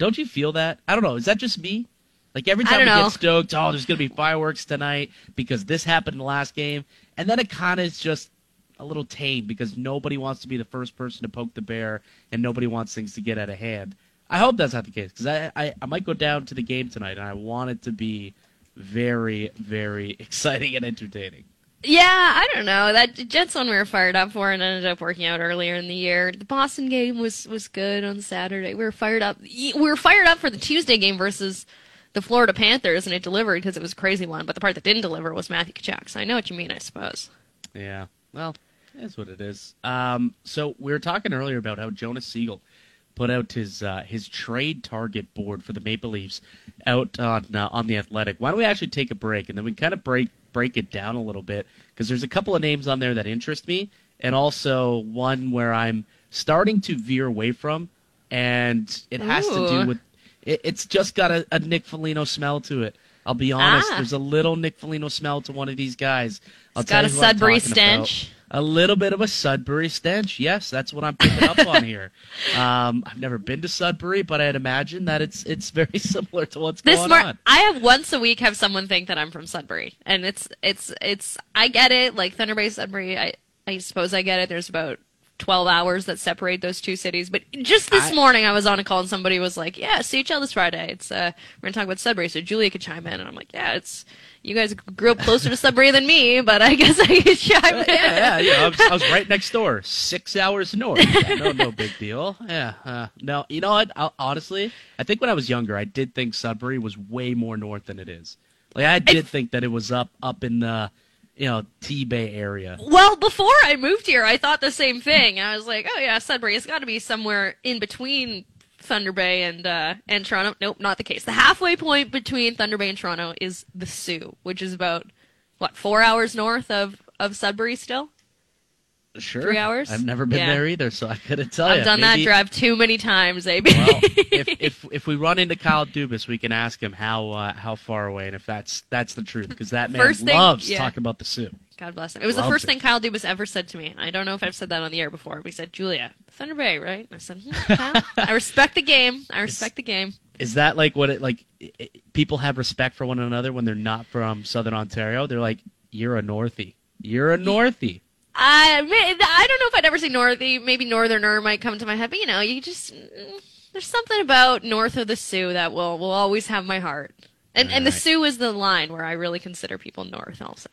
Don't you feel that? I don't know. Is that just me? Like every time we know. get stoked, oh, there's going to be fireworks tonight because this happened in the last game, and then it kind of is just a little tame because nobody wants to be the first person to poke the bear, and nobody wants things to get out of hand. I hope that's not the case because I, I I might go down to the game tonight, and I want it to be very very [laughs] exciting and entertaining. Yeah, I don't know. That Jets one we were fired up for and ended up working out earlier in the year. The Boston game was was good on Saturday. We were fired up. We were fired up for the Tuesday game versus the Florida Panthers, and it delivered because it was a crazy one. But the part that didn't deliver was Matthew Tkachuk. So I know what you mean, I suppose. Yeah. Well, that's what it is. Um, so we were talking earlier about how Jonas Siegel put out his uh, his trade target board for the Maple Leafs out on uh, on the Athletic. Why don't we actually take a break and then we kind of break break it down a little bit because there's a couple of names on there that interest me and also one where I'm starting to veer away from, and it has to do with it, it's just got a, a Nick Foligno smell to it. I'll be honest. Ah. There's a little Nick Foligno smell to one of these guys. I'll It's got a you who I'm Sudbury stench. about. A little bit of a Sudbury stench. Yes, that's what I'm picking up on here. [laughs] Um, I've never been to Sudbury, but I'd imagine that it's it's very [laughs] similar to what's This going mar- on. I have once a week have someone think that I'm from Sudbury, and it's it's it's I get it. Like Thunder Bay Sudbury, I I suppose I get it. There's about 12 hours that separate those two cities. But just this I- morning, I was on a call and somebody was like, "Yeah, CHL this Friday. It's uh, we're gonna talk about Sudbury, so Julia could chime in." And I'm like, "Yeah, it's you guys grew up closer to Sudbury than me, but I guess I could [laughs] chime in." yeah, yeah, know, I was, I was right next door, six hours north. Yeah, no, no big deal. Yeah, uh, no, you know what? i honestly, I think when I was younger, I did think Sudbury was way more north than it is. Like I did think that it was up, up in the, you know, T Bay area. Well, before I moved here, I thought the same thing. I was like, "Oh yeah, Sudbury. It's got to be somewhere in between Thunder Bay and uh, and Toronto." Nope, not the case. The halfway point between Thunder Bay and Toronto is the Soo, which is about what four hours north of of Sudbury. Still, Sure, Three hours? I've never been Yeah. there either, so I couldn't tell you. I've done Maybe- that drive too many times, AB. Well, [laughs] if, if if we run into Kyle Dubas, we can ask him how uh, how far away, and if that's that's the truth, because that man thing- loves yeah. talking about the Soo. God bless him. It was the first it. thing Kyle Dubas ever said to me. I don't know if I've said that on the air before, We said, "Julia, Thunder Bay, right?" And I said, hmm, Kyle, [laughs] "I respect the game. I respect the game." Is that like what it like? i- i- People have respect for one another when they're not from Southern Ontario. They're like, "You're a Northie. You're a Northie." I I don't know if I'd ever say Northy. Maybe Northerner might come to my head, but you know, you just mm, there's something about north of the Soo that will will always have my heart. And and the Soo is the line where I really consider people north also.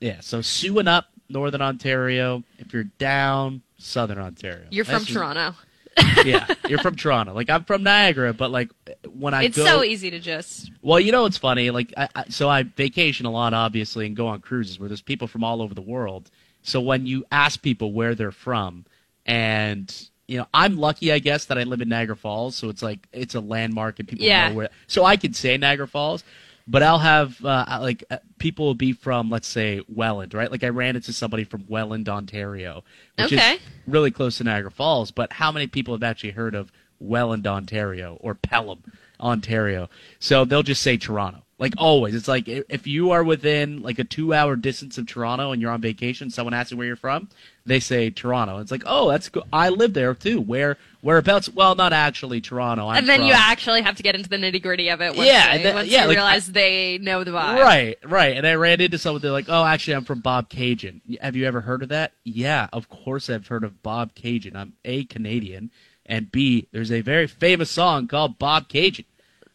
Yeah. So Siouxing up Northern Ontario. If you're down Southern Ontario, You're from just- Toronto. [laughs] yeah, you're from Toronto. Like I'm from Niagara, but like when I It's go, so easy to just Well, you know what's funny? Like, I, I, so I vacation a lot, obviously, and go on cruises where there's people from all over the world. So when you ask people where they're from, and you know, I'm lucky, I guess, that I live in Niagara Falls, so it's like it's a landmark and people Yeah. know where. So I can say Niagara Falls, but I'll have uh, like uh, people will be from, let's say, Welland, right? Like I ran into somebody from Welland, Ontario, which Okay. is really close to Niagara Falls. But how many people have actually heard of Welland, Ontario, or Pelham, Ontario? So they'll just say Toronto. Like always, it's like if you are within like a two-hour distance of Toronto and you're on vacation, someone asks you where you're from, they say Toronto. It's like, oh, that's cool. I live there too. Where whereabouts? Well, not actually Toronto. I'm and then you actually have to get into the nitty gritty of it. Once Yeah, they, then- once yeah, you like, realize they know the vibe. Right, right. And I ran into someone. They're like, "Oh, actually, I'm from Bobcaygeon. Have you ever heard of that?" Yeah, of course I've heard of Bobcaygeon. I'm a Canadian, and B, there's a very famous song called Bobcaygeon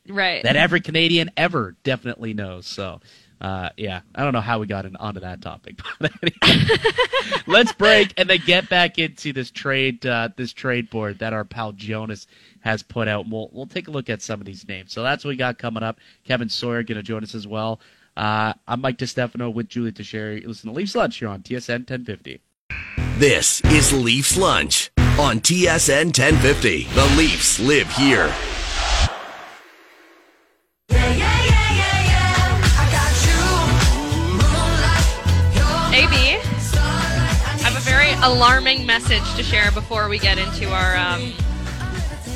Right. that every Canadian ever definitely knows. So, uh, yeah, I don't know how we got in, onto that topic, [laughs] let's break and then get back into this trade, uh, this trade board that our pal Jonas has put out. We'll we'll take a look at some of these names. So that's what we got coming up. Kevin Sawyer going to join us as well. Uh, I'm Mike DeStefano with Julie Teixeira. Listen to Leafs Lunch here on TSN 1050. This is Leafs Lunch on TSN 1050. The Leafs live here. Alarming message to share before we get into our um,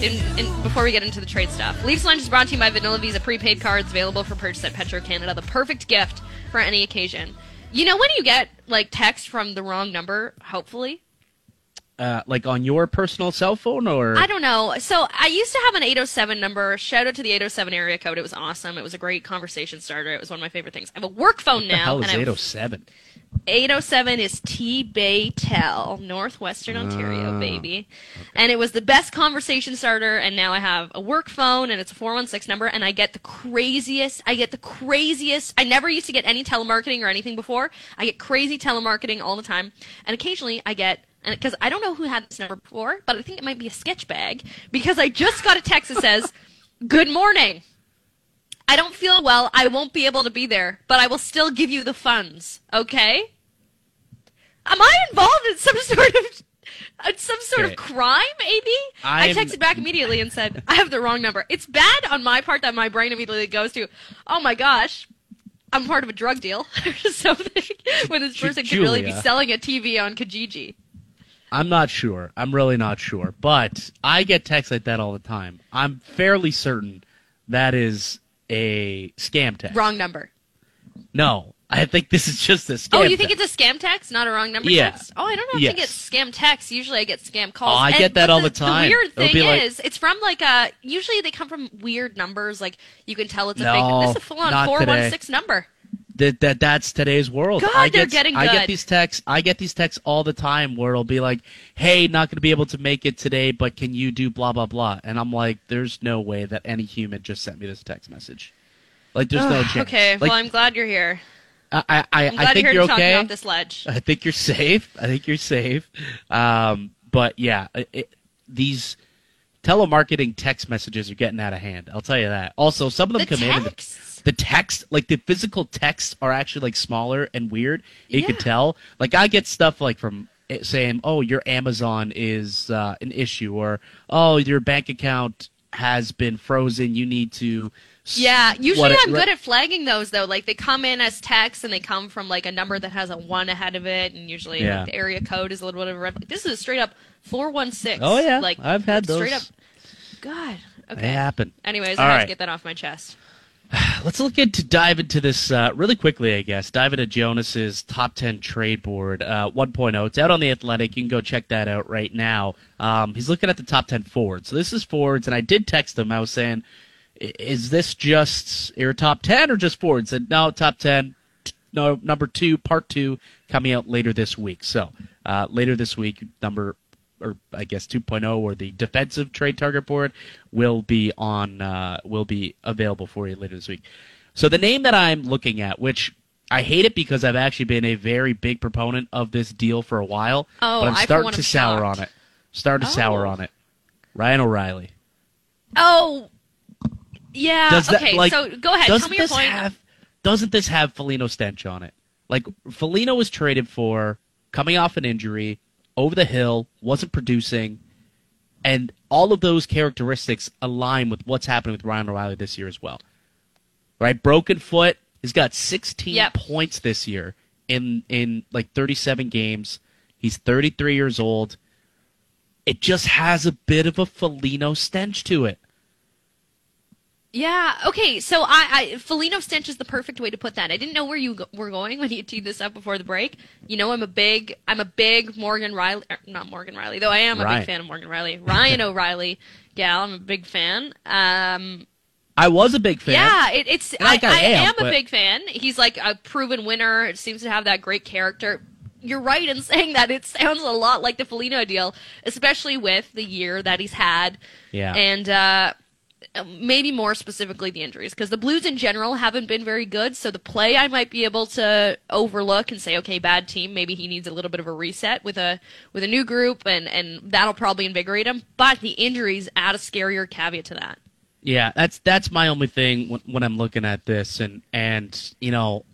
in, in, before we get into the trade stuff. Leafs Lunch is brought to you by Vanilla Visa prepaid cards available for purchase at Petro Canada. The perfect gift for any occasion. You know when you get like text from the wrong number, hopefully. Uh, like on your personal cell phone or I don't know. So I used to have an 807 number. Shout out to the 807 area code. It was awesome. It was a great conversation starter. It was one of my favorite things. I have a work phone what the now. hell is and I have 807? 807 is T Bay Tel, Northwestern Ontario, Ah, baby. And it was the best conversation starter. And now I have a work phone and it's a 416 number. And I get the craziest, I get the craziest. I never used to get any telemarketing or anything before. I get crazy telemarketing all the time. And occasionally I get, and because I don't know who had this number before, but I think it might be a sketch bag because I just got a text that says, Good morning. I don't feel well. I won't be able to be there, but I will still give you the funds. Okay? Am I involved in some [laughs] sort of some sort Okay. of crime? Maybe. I I'm- texted back immediately and said, "I have the wrong number." It's bad on my part that my brain immediately goes to, "Oh my gosh." I'm part of a drug deal [laughs] or something when this person could really be selling a TV on Kijiji. I'm not sure. I'm really not sure. But I get texts like that all the time. I'm fairly certain that is a scam text. Wrong number. No, I think this is just a scam. Oh, you think text. it's a scam text, not a wrong number Yeah. text? Oh, I don't know if I get scam texts. Usually I get scam calls. Oh, I And- get that all the time. The weird It'll thing like- is, it's from like a, usually they come from weird numbers. Like you can tell it's a No, fake. This is a full on 416 number. That, that that's today's world. God, I they're get, getting I get these texts. I get these texts all the time where it'll be like, "Hey, not going to be able to make it today, but can you do blah blah blah?" And I'm like, "There's no way that any human just sent me this text message. Like, there's no chance." Okay, Like, well, I'm glad you're here. I, I, I, I'm I think you're here you're to talk me okay. off this ledge. [laughs] I think you're safe. I think you're safe. Um, but yeah, it, these telemarketing text messages are getting out of hand. I'll tell you that. Also, some of them The come in. The, text, like the physical texts, are actually like smaller and weird. You can Yeah. tell. Like I get stuff like from saying, "Oh, your Amazon is uh, an issue," or "Oh, your bank account has been frozen. You need to." Yeah, usually I'm good at flagging those though. Like they come in as text and they come from like a number that has a one ahead of it, and usually Yeah. like, the area code is a little bit of a red. Like, this is a straight up four one six. Oh, yeah, like I've had straight up. those. God. Okay. They happen. Anyways, All I have right. to get that off my chest. [sighs] Let's look into dive into this uh, really quickly, I guess. Dive into Jonas's top ten trade board uh, 1.0. It's out on the Athletic. You can go check that out right now. Um, he's looking at the top ten forwards. So this is forwards, and I did text him. I was saying, "Is this just your top ten or just forwards?" And no, top ten. t- No, number two, part two, coming out later this week. So uh, later this week, number or I guess 2.0 or the defensive trade target board will be on uh, will be available for you later this week. So the name that I'm looking at, which I hate it because I've actually been a very big proponent of this deal for a while, Oh, but I'm starting to sour shocked. on it. Starting to sour Oh. on it. Ryan O'Reilly. Oh. Yeah. Does that okay. like so go ahead. Tell me your point. have doesn't this have Foligno stench on it? Like Foligno was traded for coming off an injury, over the hill, wasn't producing, and all of those characteristics align with what's happening with Ryan O'Reilly this year as well. Right, broken foot. He's got 16 Yep. points this year in in like 37 games. He's 33 years old. It just has a bit of a Foligno stench to it. Yeah. Okay. So I, I Foligno stench is the perfect way to put that. I didn't know where you go, were going when you teed this up before the break. You know, I'm a big, I'm a big Morgan Rielly, er, not Morgan Rielly, though I am a Ryan. big fan of Morgan Rielly. Ryan [laughs] O'Reilly, gal. I'm a big fan. Um, I was a big fan. yeah, it, it's. I, I I am, am, a big fan. He's like a proven winner. It seems to have that great character. You're right in [laughs] saying that. It sounds a lot like the Foligno deal, especially with the year that he's had. Yeah. And uh, Uh, maybe more specifically the injuries, because the Blues in general haven't been very good. So the play I might be able to overlook and say, okay, bad team. Maybe he needs a little bit of a reset with a with a new group, and and that'll probably invigorate him. But the injuries add a scarier caveat to that. Yeah, that's that's my only thing when, when I'm looking at this, and and you know,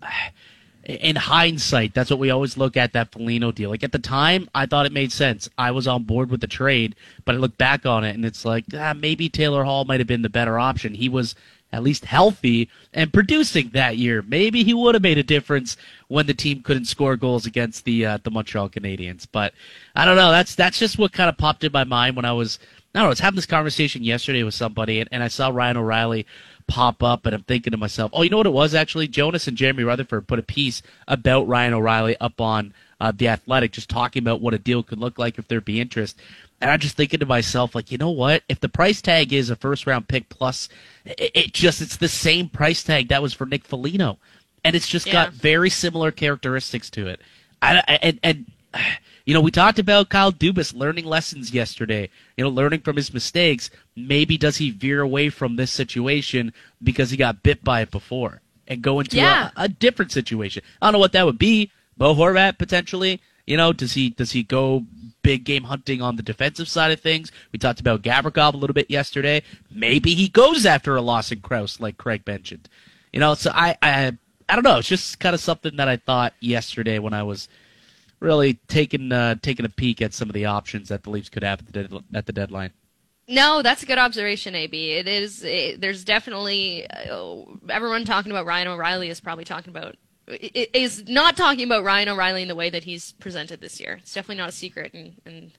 in hindsight, that's what we always look at that Foligno deal. Like at the time, I thought it made sense. I was on board with the trade, but I look back on it, and it's like ah, maybe Taylor Hall might have been the better option. He was at least healthy and producing that year. Maybe he would have made a difference when the team couldn't score goals against the uh, the Montreal Canadiens. But I don't know. That's that's just what kind of popped in my mind when I was I don't know. I was having this conversation yesterday with somebody, and, and I saw Ryan O'Reilly pop up, and I'm thinking to myself, oh, you know what it was actually? Jonas and Jeremy Rutherford put a piece about Ryan O'Reilly up on uh, the Athletic, just talking about what a deal could look like if there'd be interest. And I'm just thinking to myself, like, you know what? If the price tag is a first round pick plus, it, it just it's the same price tag that was for Nick Foligno, and it's just got very similar characteristics to it. I, I- and and you know, we talked about Kyle Dubas learning lessons yesterday. You know, learning from his mistakes. Maybe does he veer away from this situation because he got bit by it before and go into Yeah. a, a different situation? I don't know what that would be. Bo Horvat potentially. You know, does he does he go big game hunting on the defensive side of things? We talked about Gavrikov a little bit yesterday. Maybe he goes after a Lawson Crouse like Craig mentioned. You know, so I I I don't know. It's just kind of something that I thought yesterday when I was really taking uh, taking a peek at some of the options that the Leafs could have at the, dead, at the deadline. No, that's a good observation, AB. It is. It, there's definitely uh, everyone talking about Ryan O'Reilly is probably talking about is not talking about Ryan O'Reilly in the way that he's presented this year. It's definitely not a secret, and, and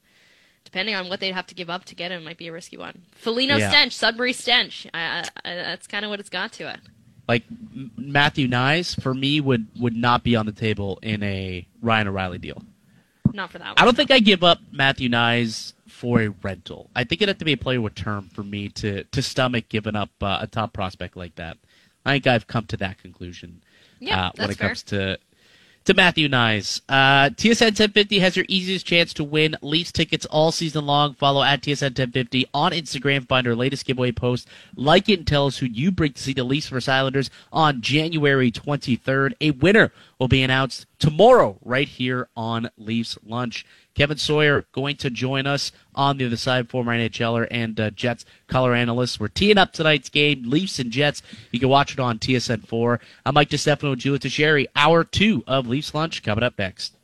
depending on what they'd have to give up to get him, might be a risky one. Foligno Yeah. stench, Sudbury stench. I, I, that's kind of what it's got to it. Like Matthew Knies for me would would not be on the table in a Ryan O'Reilly deal. Not for that. One. I don't think I give up Matthew Knies for a rental. I think it'd have to be a player with term for me to to stomach giving up uh, a top prospect like that. I think I've come to that conclusion. Yeah, uh, when it comes to to Matthew Knies. Uh, TSN 1050 has your easiest chance to win Leafs tickets all season long. Follow at TSN 1050 on Instagram. Find our latest giveaway post. Like it and tell us who you bring to see the Leafs vs Islanders on January 23rd. A winner will be announced tomorrow right here on Leafs Lunch. Kevin Sawyer going to join us on the other side, former NHLer and uh, Jets color analyst. We're teeing up tonight's game, Leafs and Jets. You can watch it on TSN 4. I'm Mike DeStefano, Julia Teixeira. Hour two of Leafs Lunch coming up next.